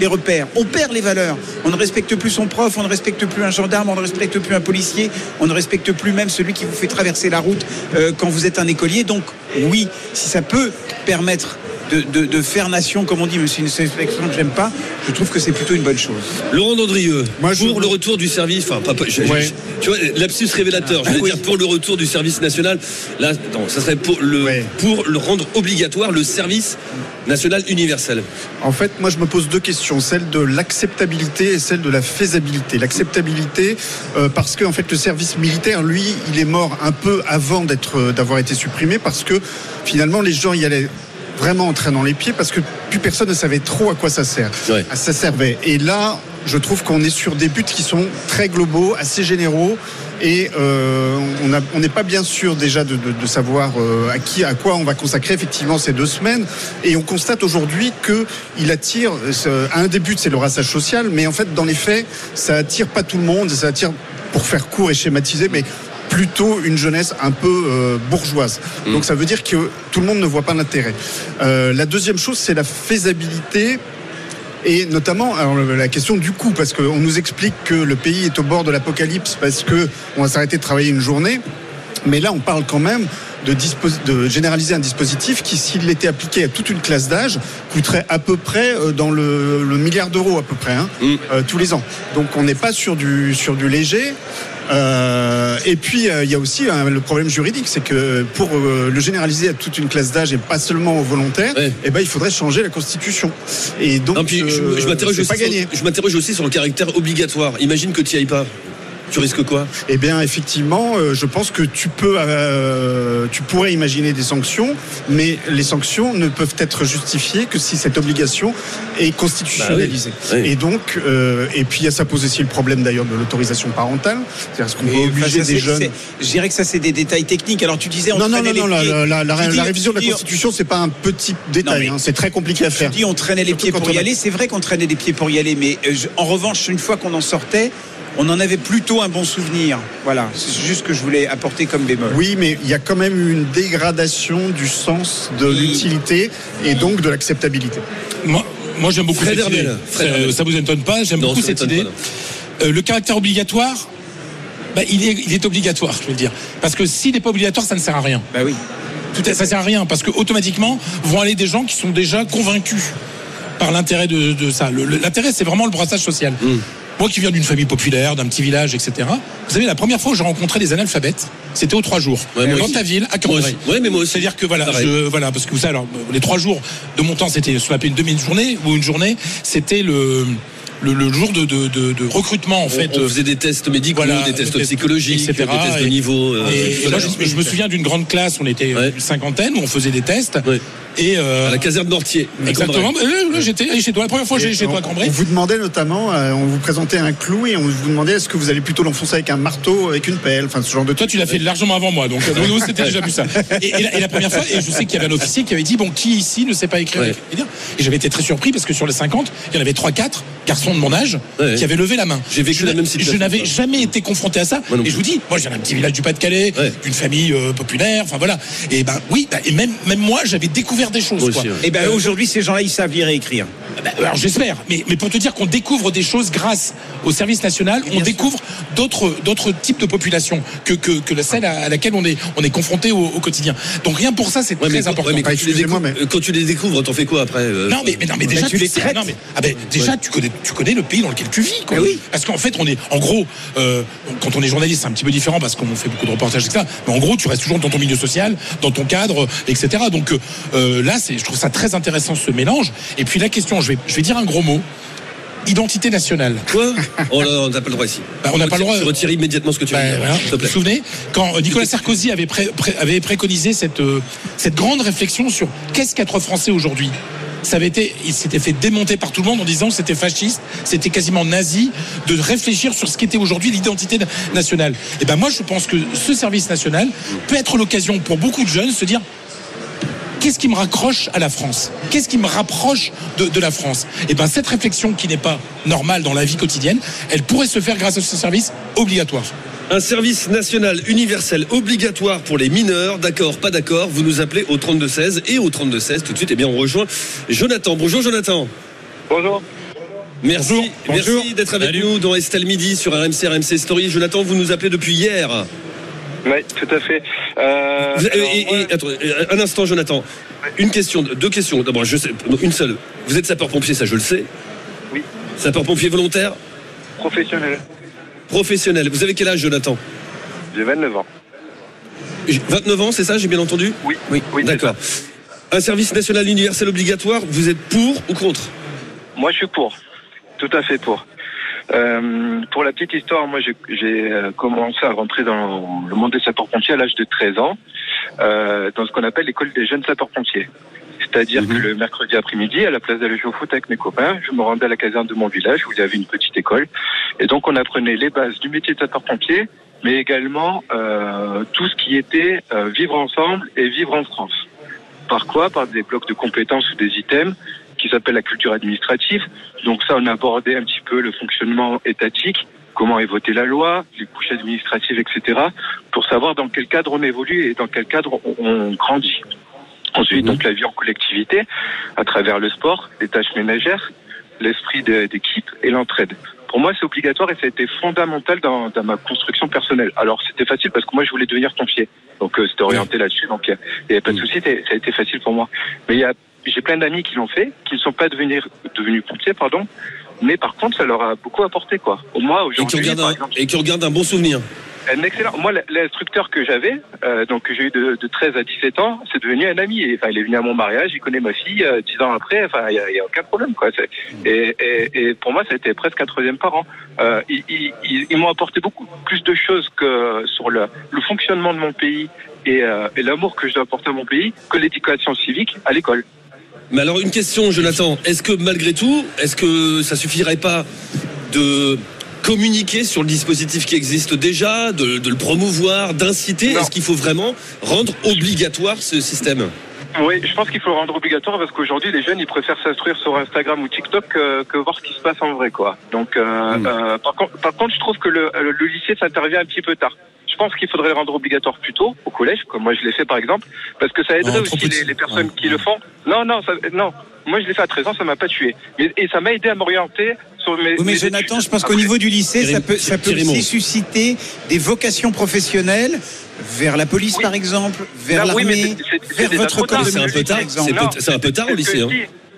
les repères, on perd les valeurs. On ne respecte plus son prof, on ne respecte plus un gendarme, on ne respecte plus un policier, on ne respecte plus même celui qui vous fait traverser la route euh, quand vous êtes un écolier. Donc oui, si ça peut permettre de, de- de faire nation, comme on dit, mais c'est une expression que j'aime pas, je trouve que c'est plutôt une bonne chose. Laurent Dandrieux, Moi, je- pour le retour du service, enfin, pas, pas- je- Ouais. je- tu vois, lapsus révélateur, je vais Ah, oui. dire pour le retour du service national. Là, non, ça serait pour le, Ouais. pour le rendre obligatoire le service national universel. En fait, moi, je me pose deux questions, celle de l'acceptabilité et celle de la faisabilité. L'acceptabilité, euh, parce que en fait, le service militaire, lui, il est mort un peu avant d'être, euh, d'avoir été supprimé, parce que finalement, les gens y allaient vraiment entré dans les pieds parce que plus personne ne savait trop à quoi ça sert. Ouais. Ça servait. Et là, je trouve qu'on est sur des buts qui sont très globaux, assez généraux. Et euh, on n'est pas bien sûr déjà de, de- de savoir euh, à qui, à quoi on va consacrer effectivement ces deux semaines. Et on constate aujourd'hui que il attire. euh, ce- Un des buts, c'est le rassage social, mais en fait, dans les faits, ça attire pas tout le monde. Ça attire, pour faire court et schématiser, mais plutôt une jeunesse un peu euh, bourgeoise. Donc ça veut dire que tout le monde ne voit pas l'intérêt. Euh, la deuxième chose, c'est la faisabilité. Et notamment alors, la question du coût, parce qu'on nous explique que le pays est au bord de l'apocalypse parce que on va s'arrêter de travailler une journée. Mais là, on parle quand même de, généraliser un dispositif qui, s'il était appliqué à toute une classe d'âge, coûterait à peu près euh, dans le, le milliard d'euros à peu près hein, euh, tous les ans. Donc on n'est pas sur du sur du léger. Euh, et puis euh, il y a aussi hein, le problème juridique, c'est que pour euh, le généraliser à toute une classe d'âge et pas seulement aux volontaires, eh ben il faudrait changer la constitution. Et donc Non, puis je, euh, m'interroge aussi je m'interroge aussi sur le caractère obligatoire. Imagine que tu n'y ailles pas. Tu risques quoi Eh bien, effectivement, euh, je pense que tu peux, euh, tu pourrais imaginer des sanctions, mais les sanctions ne peuvent être justifiées que si cette obligation est constitutionnalisée. Bah oui. Et donc, euh, et puis ça pose aussi le problème d'ailleurs de l'autorisation parentale, c'est-à-dire ce qu'on peut obliger des jeunes. Je dirais que ça, c'est des détails techniques. Alors, tu disais, on Non, non, non, les la, pieds. la- la- la Tu dis- révision de la Constitution, c'est pas un petit détail, hein, c'est très compliqué à faire. Tu dis on traînait les Surtout pieds pour y a- aller. C'est vrai qu'on traînait les pieds pour y aller, mais je- en revanche, une fois qu'on en sortait, on en avait plutôt un bon souvenir. Voilà, c'est juste ce que je voulais apporter comme bémol. Oui, mais il y a quand même eu une dégradation du sens de l'utilité et donc de l'acceptabilité. Moi, moi j'aime beaucoup Fred cette idée. Fred Euh. Ça vous étonne pas J'aime beaucoup cette idée. Euh, le caractère obligatoire, bah, il, est, il est obligatoire, je veux dire. Parce que s'il n'est pas obligatoire, ça ne sert à rien. Bah oui. Tout à, ça sert à rien parce que automatiquement vont aller des gens qui sont déjà convaincus par l'intérêt de, de ça. L'intérêt, c'est vraiment le brassage social. Mm. Moi qui viens d'une famille populaire, d'un petit village, etc. Vous savez, la première fois où j'ai rencontré des analphabètes, c'était aux trois jours. Ouais, dans aussi. ta ville, à Cambrai. Ouais, mais moi aussi. C'est-à-dire que voilà, je, voilà, parce que vous savez, alors, les trois jours de mon temps, c'était ce qu'on appelait une demi-journée ou une journée, c'était le, le, le jour de, de, de, de recrutement, en fait. on, faisait des tests médicaux, Voilà, des tests psychologiques, etc. des tests de Et- niveau. euh, Et, et moi, je, je me souviens d'une grande classe, on était une cinquantaine, où on faisait des tests. Et euh, à la caserne Mortier. à Exactement. Euh, J'étais chez toi. La première fois, j'ai allé chez toi à Cambrai. On vous demandait notamment, euh, on vous présentait un clou et on vous demandait est-ce que vous allez plutôt l'enfoncer avec un marteau, avec une pelle, enfin ce genre de Toi, tu l'as fait largement avant moi, donc euh, nous, c'était déjà vu ça. Et, et la, et la première fois, et je sais qu'il y avait un officier qui avait dit bon, qui ici ne sait pas écrire Ouais. et j'avais été très surpris parce que sur les 50, il y en avait 3-4 garçons de mon âge Ouais. qui avaient levé la main. J'ai vécu Je la même situation. Je n'avais jamais été confronté à ça. Moi Et je vous dis, moi, viens d'un petit village du Pas-de-Calais, d'une famille euh, populaire, enfin voilà. Et ben oui, bah, et même, même moi, j'avais découvert des choses. Quoi. ouais. Et ben aujourd'hui, ces gens-là, ils savent lire et écrire. Bah, alors j'espère, mais, mais pour te dire qu'on découvre des choses grâce au service national, on découvre d'autres d'autres types de populations que, que, que la celle à, à laquelle on est on est confronté au, au quotidien. Donc rien pour ça, c'est Ouais, très important. ouais, mais quand, tu les mais- euh, quand tu les découvres, t'en fais quoi après euh, Non mais, mais non mais déjà Bah, tu les sais- traites. non, mais, ah ben, déjà tu connais tu connais le pays dans lequel tu vis quoi. Oui. Parce qu'en fait on est en gros euh, quand on est journaliste c'est un petit peu différent parce qu'on fait beaucoup de reportages etc. Mais en gros tu restes toujours dans ton milieu social, dans ton cadre etc. Donc euh, là c'est je trouve ça très intéressant ce mélange. Et puis la question je vais je vais dire un gros mot identité nationale. Quoi Oh là, on n'a pas le droit ici. Bah, on n'a pas le droit. Tu retires immédiatement ce que tu veux Bah, dire, voilà. Vous vous souvenez quand euh, Nicolas Sarkozy avait, pré- pré- avait préconisé cette, euh, cette grande réflexion sur qu'est-ce qu'être français aujourd'hui? Ça avait été, il s'était fait démonter par tout le monde en disant que c'était fasciste, c'était quasiment nazi, de réfléchir sur ce qu'était aujourd'hui l'identité na- nationale. Et ben moi je pense que ce service national peut être l'occasion pour beaucoup de jeunes de se dire qu'est-ce qui me raccroche à la France? Qu'est-ce qui me rapproche de, de la France? Et bien cette réflexion qui n'est pas normale dans la vie quotidienne, elle pourrait se faire grâce à ce service obligatoire. Un service national universel obligatoire pour les mineurs, d'accord, pas d'accord, vous nous appelez au 3216 et au 3216 tout de suite, eh bien on rejoint Jonathan. Bonjour Jonathan. Bonjour. Merci, Bonjour. merci d'être avec nous dans Estelle Midi sur RMC, RMC Story. Jonathan, vous nous appelez depuis hier. Oui, tout à fait. Euh, alors, et- et- euh, un instant, Jonathan. Une question, deux questions. D'abord, je sais, une seule. Vous êtes sapeur-pompier, ça je le sais. Oui. Sapeur-pompier volontaire, professionnel, professionnel. Vous avez quel âge, Jonathan? J'ai 29 ans. 29 ans, c'est ça, j'ai bien entendu? Oui, oui, oui. D'accord. Un service national universel obligatoire, vous êtes pour ou contre? Moi, je suis pour. Tout à fait pour. Euh, pour la petite histoire, moi, j'ai- euh, commencé à rentrer dans le monde des sapeurs-pompiers à l'âge de 13 ans, euh, dans ce qu'on appelle l'école des jeunes sapeurs-pompiers. C'est-à-dire que le mercredi après-midi, à la place d'aller jouer au foot avec mes copains, je me rendais à la caserne de mon village où il y avait une petite école. Et donc on apprenait les bases du métier de sapeur-pompier, mais également euh, tout ce qui était euh, vivre ensemble et vivre en France. Par quoi? Par des blocs de compétences ou des items qui s'appellent la culture administrative. Donc ça, on a abordé un petit peu le fonctionnement étatique, comment est votée la loi, les couches administratives, etc., pour savoir dans quel cadre on évolue et dans quel cadre on, grandit. Ensuite, donc la vie en collectivité, à travers le sport, les tâches ménagères, l'esprit d'équipe et l'entraide. Pour moi, c'est obligatoire et ça a été fondamental dans, dans ma construction personnelle. Alors, c'était facile parce que moi, je voulais devenir pompier. Donc, euh, c'était orienté là-dessus. Donc, il n'y avait pas de souci. c'était- Ça a été facile pour moi. Mais il y a, j'ai plein d'amis qui l'ont fait, qui ne sont pas devenus, devenus pompiers, pardon. Mais par contre, ça leur a beaucoup apporté, quoi. Moi, Et qui aujourd'hui, un, et qui regarde un bon souvenir. un excellent. Moi, l'instructeur que j'avais, euh, donc que j'ai eu de, de 13 à 17 ans, c'est devenu un ami. Et, Enfin, il est venu à mon mariage, il connaît ma fille. euh, 10 ans après, enfin, il y a, a aucun problème, quoi. Et, et, et pour moi, ça a été presque un troisième parent. Euh, ils ils, ils- ils m'ont apporté beaucoup plus de choses que sur le, le fonctionnement de mon pays et, euh, et l'amour que je dois apporter à mon pays que l'éducation civique à l'école. Mais alors une question, Jonathan, est-ce que malgré tout, est-ce que ça suffirait pas de communiquer sur le dispositif qui existe déjà, de, de le promouvoir, d'inciter? Est-ce qu'il faut vraiment rendre obligatoire ce système? Oui, je pense qu'il faut le rendre obligatoire parce qu'aujourd'hui, les jeunes, ils préfèrent s'instruire sur Instagram ou TikTok que, que voir ce qui se passe en vrai, quoi. Donc, euh, euh, par, contre, par contre, je trouve que le, le, le lycée, ça intervient un petit peu tard. Je pense qu'il faudrait le rendre obligatoire plus tôt, au collège, comme moi je l'ai fait par exemple, parce que ça aiderait Non, aussi les, les personnes qui le font. Non, non, ça, non. Moi je l'ai fait à 13 ans, ça m'a pas tué. Mais, et ça m'a aidé à m'orienter sur mes. Oui, mais mes Jonathan, études je pense qu'au niveau du lycée, ça peut, ça peut Thierry aussi susciter des vocations professionnelles vers la police, Oui. par exemple, vers Non, oui, mais l'armée, vers votre de C'est un peu tard, par exemple. c'est un peu tard au lycée, hein.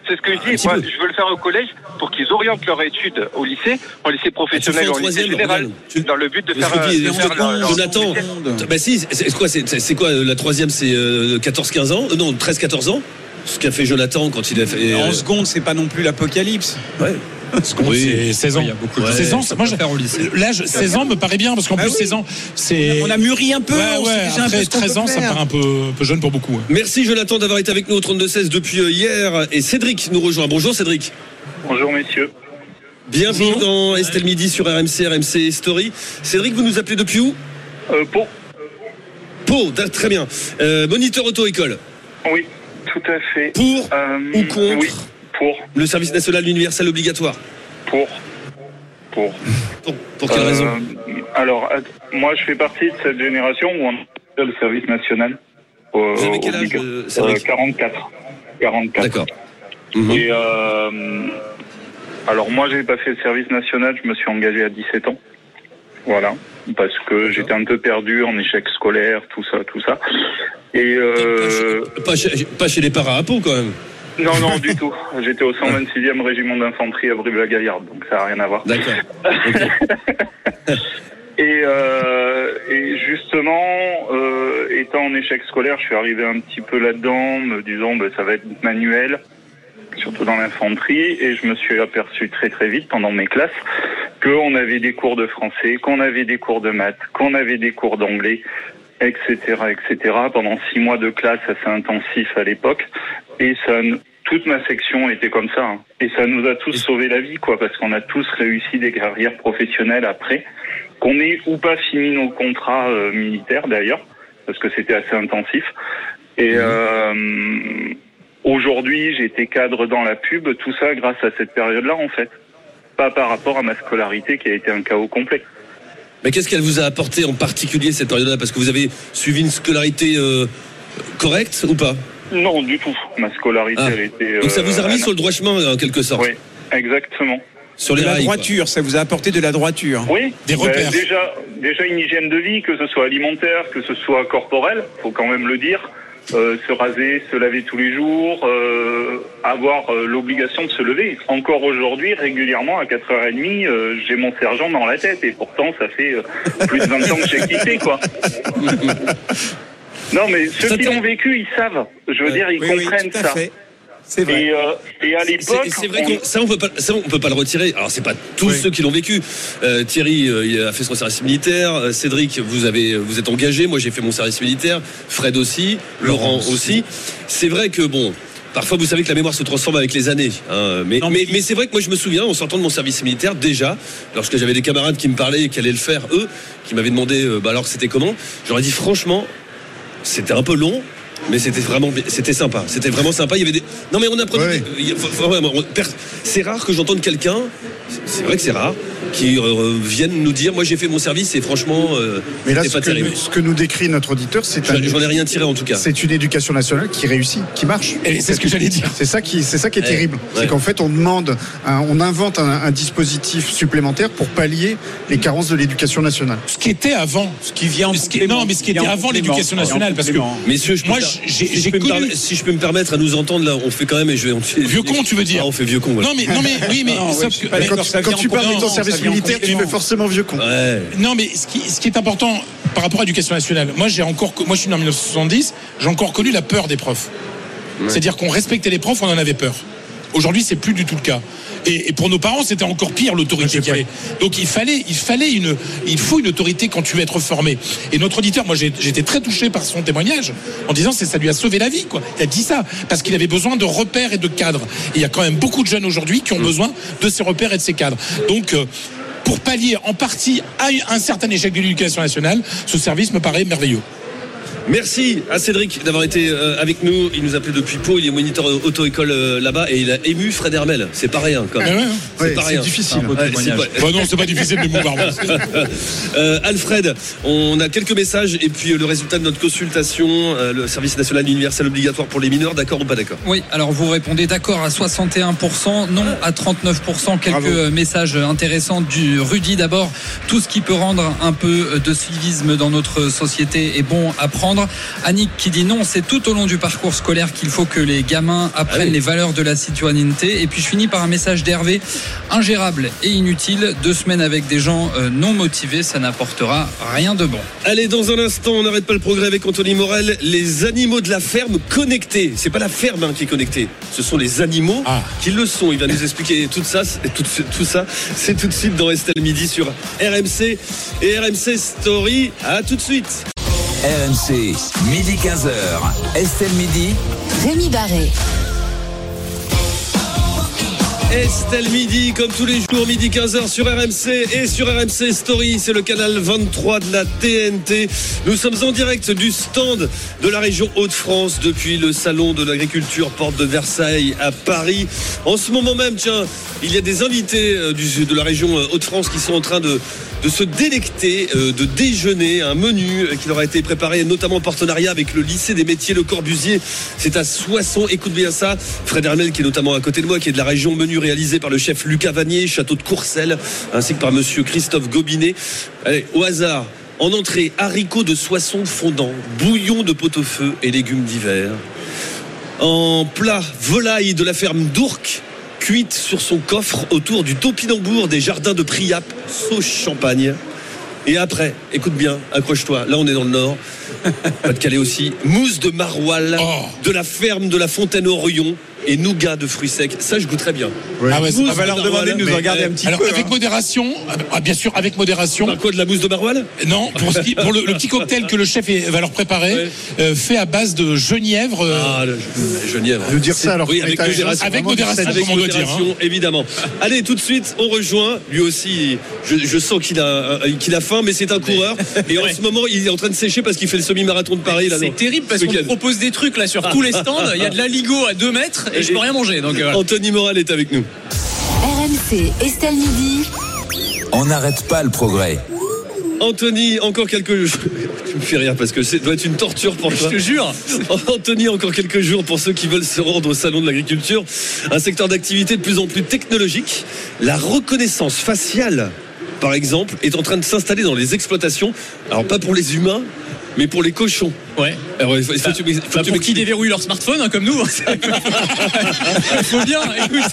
C'est ce que je dis. Moi, je veux le faire au collège pour qu'ils orientent leur étude au lycée, en lycée professionnel Ah, fais en lycée troisième, général. Tu- dans le but de faire, euh, puis, de faire leur- leur- Jonathan, bah si, c'est quoi, c'est quoi la troisième, c'est 14-15 ans, Euh, non 13-14 ans, ce qu'a fait Jonathan quand il a fait. En euh, seconde, c'est pas non plus l'apocalypse. ouais. Oui. C'est 16 ans. Il y a beaucoup de Ouais. 16 ans, ça- moi, je- faire au lycée. l'âge 16 ans me paraît bien parce qu'en Ah plus oui. 16 ans, c'est On a mûri un peu, Ouais, on sait ouais, déjà un peu après ce qu'on 13 peut ans, ça me paraît un peu, un peu jeune pour beaucoup. Merci Jonathan d'avoir été avec nous au 32-16 depuis euh, hier. Et Cédric nous rejoint. Bonjour Cédric. Bonjour messieurs. Bienvenue dans Estelle Midi sur RMC, RMC Story. Cédric, vous nous appelez depuis où? Euh, pour Pau, d- très bien. Euh, moniteur auto-école. Oui, tout à fait. Pour Euh, ou contre? Oui, pour, le service national universel obligatoire pour, pour. Pour, pour quelle raison Euh, Alors, att- moi, je fais partie de cette génération où on a le service national. euh, Vous avez quel âge, obliga- euh, Cédric 44. 44. D'accord. Mhm. Et euh, alors moi j'ai pas fait le service national, je me suis engagé à 17 ans. Voilà, parce que j'étais un peu perdu en échec scolaire, tout ça, tout ça. Et euh, Pas chez, pas chez les paras à quand même. Non, non, du tout. J'étais au 126e régiment d'infanterie à Brive-la-Gaillarde, donc ça n'a rien à voir. D'accord. Et, euh, et justement, euh, étant en échec scolaire, je suis arrivé un petit peu là-dedans, me disant ben, ça va être manuel, surtout dans l'infanterie, et je me suis aperçu très très vite pendant mes classes qu'on avait des cours de français, qu'on avait des cours de maths, qu'on avait des cours d'anglais, etc., etc. Pendant six mois de classe assez intensif à l'époque, et ça, toute ma section était comme ça, hein. et ça nous a tous sauvé la vie, quoi, parce qu'on a tous réussi des carrières professionnelles après qu'on ait ou pas fini nos contrats euh, militaires d'ailleurs, parce que c'était assez intensif. Et euh, aujourd'hui, été cadre dans la pub, tout ça grâce à cette période-là en fait. Pas par rapport à ma scolarité qui a été un chaos complet. Mais qu'est-ce qu'elle vous a apporté en particulier cette période-là? Parce que vous avez suivi une scolarité euh, correcte ou pas? Non, du tout. Ma scolarité, Ah. elle était. Donc ça vous a euh, remis sur le droit chemin en quelque sorte Oui, exactement. Sur De les la rails. quoi. droiture, ça vous a apporté de la droiture. Oui, Des ben, repères. déjà, déjà une hygiène de vie, que ce soit alimentaire, que ce soit corporelle, faut quand même le dire. Euh, se raser, se laver tous les jours, euh, avoir euh, l'obligation de se lever. Encore aujourd'hui, régulièrement, à 4h30, euh, j'ai mon sergent dans la tête et pourtant, ça fait euh, plus de 20 ans que j'ai quitté, quoi. Non, mais ceux qui l'ont vécu, ils savent. Je veux dire, ils Oui, oui, comprennent tout à ça. fait. C'est vrai. Et, euh, et à l'époque, c'est vrai que ça on peut pas ça on peut pas le retirer. Alors c'est pas tous Oui. ceux qui l'ont vécu. Euh, Thierry euh, il a fait son service militaire. Euh, Cédric vous avez vous êtes engagé. Moi j'ai fait mon service militaire. Fred aussi. Laurent aussi. C'est vrai que bon Parfois, vous savez que la mémoire se transforme avec les années. hein. mais mais, mais c'est vrai que moi, je me souviens, en sortant de mon service militaire, déjà, lorsque j'avais des camarades qui me parlaient et qui allaient le faire, eux, qui m'avaient demandé, euh, bah alors c'était comment J'aurais dit franchement, c'était un peu long. Mais c'était vraiment, c'était sympa. C'était vraiment sympa. Il y avait des. Non mais on a- per- C'est rare que j'entende quelqu'un. C'est vrai que c'est rare qui euh, vienne nous dire, moi j'ai fait mon service et franchement, euh, Mais là, c'était ce pas que, terrible. ce que nous décrit notre auditeur, c'est J'en ai rien tiré en tout cas. C'est une éducation nationale qui réussit, qui marche. Et c'est ce que j'allais dire. C'est ça qui, c'est ça qui est Ouais, terrible. ouais. C'est qu'en fait, on demande, un- on invente un, un dispositif supplémentaire pour pallier les carences de l'éducation nationale. Ce qui était avant. Ce qui vient en Ce qui- non, mais ce qui était avant l'éducation nationale, parce que. Messieurs, je Moi, j'ai- si, j'ai je peux me connu- permettre- si je peux me permettre à nous entendre là, on fait quand même et je vais. Vieux con, tu veux dire Ah, on fait vieux con. voilà. Non mais non mais oui mais Quand, tu en parles de ton complément, service militaire, tu fais forcément vieux con. Ouais. Non, mais ce qui, ce qui est important par rapport à l'éducation nationale, moi j'ai encore, moi je suis né en 1970, j'ai encore connu la peur des profs. C'est-à-dire qu'on respectait les profs, on en avait peur. Aujourd'hui, c'est plus du tout le cas. Et, et pour nos parents, c'était encore pire l'autorité qu'il y avait. Donc il fallait, il fallait une, il faut une autorité quand tu veux être formé. Et notre auditeur, moi j'ai- j'étais très touché par son témoignage en disant c'est ça lui a sauvé la vie quoi. Il a dit ça parce qu'il avait besoin de repères et de cadres. Et il y a quand même beaucoup de jeunes aujourd'hui qui ont besoin de ces repères et de ces cadres. Donc euh, pour pallier en partie à un certain échec de l'éducation nationale, ce service me paraît merveilleux. Merci à Cédric d'avoir été euh, avec nous. Il nous appelait depuis Pau. Il est moniteur auto-école euh, là-bas et il a ému Fred Hermel. C'est pas rien quand Ah même. ouais, ouais. C'est Ouais, pas c'est rien. difficile. Ouais, c'est pas- Bah non, c'est pas difficile de mouvoir. Euh, Alfred, on a quelques messages et puis euh, le résultat de notre consultation, euh, le service national universel obligatoire pour les mineurs, d'accord ou pas d'accord? Oui, alors vous répondez d'accord à 61%, non à 39%. Quelques Bravo. messages intéressants du Rudy d'abord. Tout ce qui peut rendre un peu de civisme dans notre société est bon à prendre. Annick qui dit non, c'est tout au long du parcours scolaire qu'il faut que les gamins apprennent Ah oui. les valeurs de la citoyenneté. Et puis je finis par un message d'Hervé, ingérable et inutile. Deux semaines avec des gens euh, non motivés, ça n'apportera rien de bon. Allez, dans un instant, on n'arrête pas le progrès avec Anthony Morel. Les animaux de la ferme connectés. C'est pas la ferme hein, qui est connectée. Ce sont les animaux Ah. qui le sont. Il va nous expliquer tout ça. c'est- Tout, tout ça, c'est tout de suite dans Estelle Midi sur RMC et RMC Story. À tout de suite. RMC, midi 15h. Estelle Midi. Rémi Barré. Estelle Midi, comme tous les jours, midi 15h sur RMC et sur RMC Story. C'est le canal 23 de la TNT. Nous sommes en direct du stand de la région Hauts-de-France depuis le salon de l'agriculture porte de Versailles à Paris. En ce moment même, tiens, il y a des invités euh, du- de la région euh, Hauts-de-France qui sont en train de, de se délecter, euh, de déjeuner, un menu euh, qui leur a été préparé notamment en partenariat avec le lycée des métiers Le Corbusier. C'est à Soissons, écoute bien ça. Fred Hermel qui est notamment à côté de moi, qui est de la région menu réalisé par le chef Lucas Vanier, château de Courcelles, ainsi que par monsieur Christophe Gobinet. Allez, au hasard. En entrée, haricots de Soissons fondant, bouillon de pot-au-feu et légumes d'hiver. En plat, volaille de la ferme d'Ourcq, cuite sur son coffre autour du topinambour des jardins de Priap, sauce champagne. Et après, écoute bien, accroche-toi, là on est dans le nord, pas de Calais aussi, mousse de maroilles Oh. de la ferme de la Fontaine Orion et nougat de fruits secs. Ça, je goûterais bien. Ah ouais, On va leur de demander de nous mais- regarder un petit Alors peu. avec hein. modération, ah, bien sûr avec modération. Par quoi, de la mousse de maroilles Non, pour, ce qui- pour le, le petit cocktail que le chef va leur préparer, Ouais. euh, fait à base de genièvre. euh, Ah, le, le Genièvre. Je veux dire ça alors Oui, avec modération. Avec modération, du Avec comme on doit dire, modération, évidemment. Allez, tout de suite, on rejoint. Lui aussi, je, je sens qu'il a, euh, qu'il a faim, mais c'est un coureur. Et en ce moment, il est en train de sécher parce qu'il fait le semi-marathon de Paris. C'est terrible parce Ce qu'on propose des trucs là sur tous les stands. Il y a de l'aligo à 2 mètres et je peux rien manger. Donc euh, voilà. Anthony Moral est avec nous. RMC Estelle Midi. On n'arrête pas le progrès. Anthony, encore quelques jours. Tu me fais rire parce que ça doit être une torture pour toi. Je te jure. Anthony, encore quelques jours pour ceux qui veulent se rendre au salon de l'agriculture. Un secteur d'activité de plus en plus technologique. La reconnaissance faciale, par exemple, est en train de s'installer dans les exploitations. Alors pas pour les humains, mais pour les cochons. Ouais. Alors, il faut, faut Bah, bah, pour qui m'expliques. déverrouille leur smartphone, hein, comme nous. Il faut bien, écoute.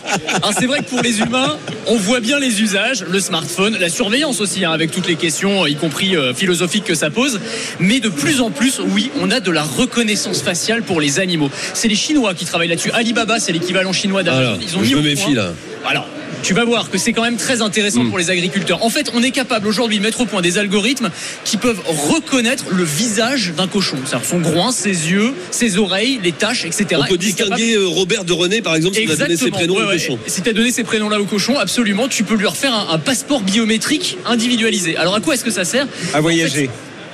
C'est vrai que pour les humains, on voit bien les usages, le smartphone, la surveillance aussi, hein, avec toutes les questions, y compris euh, philosophiques que ça pose. Mais de plus en plus, oui, on a de la reconnaissance faciale pour les animaux. C'est les Chinois qui travaillent là-dessus. Alibaba, c'est l'équivalent chinois d'Amazon. Ils ont je mis me méfie, là. Alors, tu vas voir que c'est quand même très intéressant Mm. pour les agriculteurs. En fait, on est capable aujourd'hui de mettre au point des algorithmes qui peuvent reconnaître le visage d'un cochon. C'est-à-dire son groin, ses yeux, ses oreilles, les taches, etc. On peut capable- distinguer euh, Robert de René, par exemple, si on a donné ses prénoms Ouais, au ouais. cochon. Si tu as donné ces prénoms-là au cochon, absolument, tu peux lui refaire un, un passeport biométrique individualisé. Alors à quoi est-ce que ça sert? À voyager.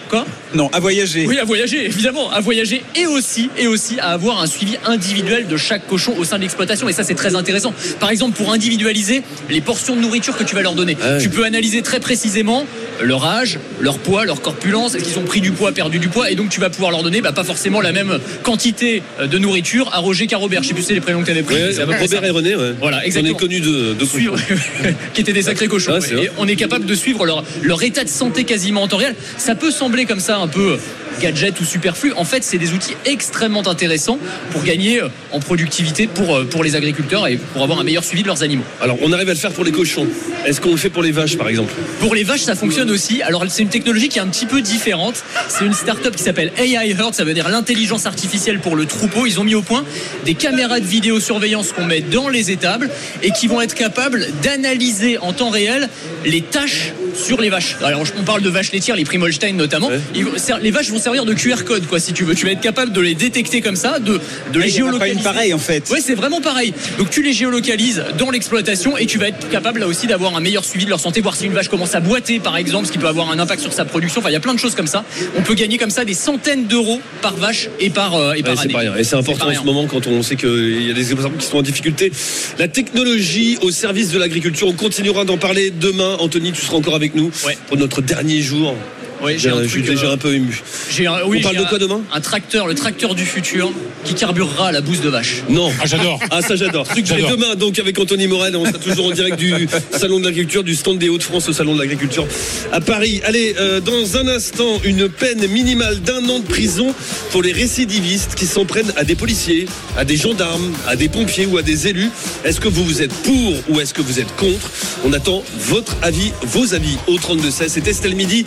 Quoi Non, à voyager. Oui, à voyager, évidemment, à voyager et aussi, et aussi à avoir un suivi individuel de chaque cochon au sein de l'exploitation. Et ça, c'est très intéressant. Par exemple, pour individualiser les portions de nourriture que tu vas leur donner, Ah ouais. tu peux analyser très précisément leur âge, leur poids, leur corpulence, est-ce qu'ils ont pris du poids, perdu du poids, et donc tu vas pouvoir leur donner bah, pas forcément la même quantité euh, de nourriture à Roger qu'à Robert. Je sais plus c'est les prénoms que tu avais pris. Ouais, Robert et René, ouais. Voilà, On exactement. est connus de, de Suivre, qui étaient des sacrés cochons. Ouais. Et on est capable de suivre leur, leur état de santé quasiment en temps réel. Ça peut sembler comme ça un peu gadget ou superflu. En fait, c'est des outils extrêmement intéressants pour gagner euh, en productivité pour, euh, pour les agriculteurs et pour avoir un meilleur suivi de leurs animaux. Alors, on arrive à le faire pour les cochons. Est-ce qu'on le fait pour les vaches, par exemple? Pour les vaches, ça fonctionne aussi. Alors, c'est une technologie qui est un petit peu différente. C'est une start-up qui s'appelle AI Herd, ça veut dire l'intelligence artificielle pour le troupeau. Ils ont mis au point des caméras de vidéosurveillance qu'on met dans les étables et qui vont être capables d'analyser en temps réel les tâches sur les vaches. Alors, on parle de vaches laitières, les Primolstein notamment. Les vaches vont servir de QR code, quoi, si tu veux. Tu vas être capable de les détecter comme ça, de, de les géolocaliser. une pareille, en fait. Ouais, c'est vraiment pareil. Donc tu les géolocalises dans l'exploitation et tu vas être capable là aussi d'avoir un meilleur suivi de leur santé, voir si une vache commence à boiter par exemple, ce qui peut avoir un impact sur sa production. Enfin, il y a plein de choses comme ça. On peut gagner comme ça des centaines d'euros par vache et par, euh, et par Ouais, c'est année. pas rien. Et c'est important en ce moment quand on sait qu'il y a des exploitants qui sont en difficulté. La technologie au service de l'agriculture, on continuera d'en parler demain. Anthony, tu seras encore avec nous pour notre dernier jour. Ouais, j'ai un je suis truc, déjà euh, un peu ému. Un- oui, on parle de quoi un- demain? Un tracteur, le tracteur du futur qui carburera à la bouse de vache. Non. Ah, j'adore. Ah, ça j'adore. Et J'adore. demain, donc, avec Anthony Morel, on sera toujours en direct du Salon de l'Agriculture, du stand des Hauts-de-France au Salon de l'Agriculture à Paris. Allez, euh, dans un instant, une peine minimale d'un an de prison pour les récidivistes qui s'en prennent à des policiers, à des gendarmes, à des pompiers ou à des élus. Est-ce que vous vous êtes pour ou est-ce que vous êtes contre? On attend votre avis, vos avis au 32-16. C'est Estelle Midi,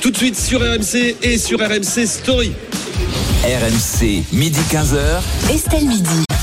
tout de suite sur RMC et sur RMC Story. RMC, midi 15h. Estelle Midi.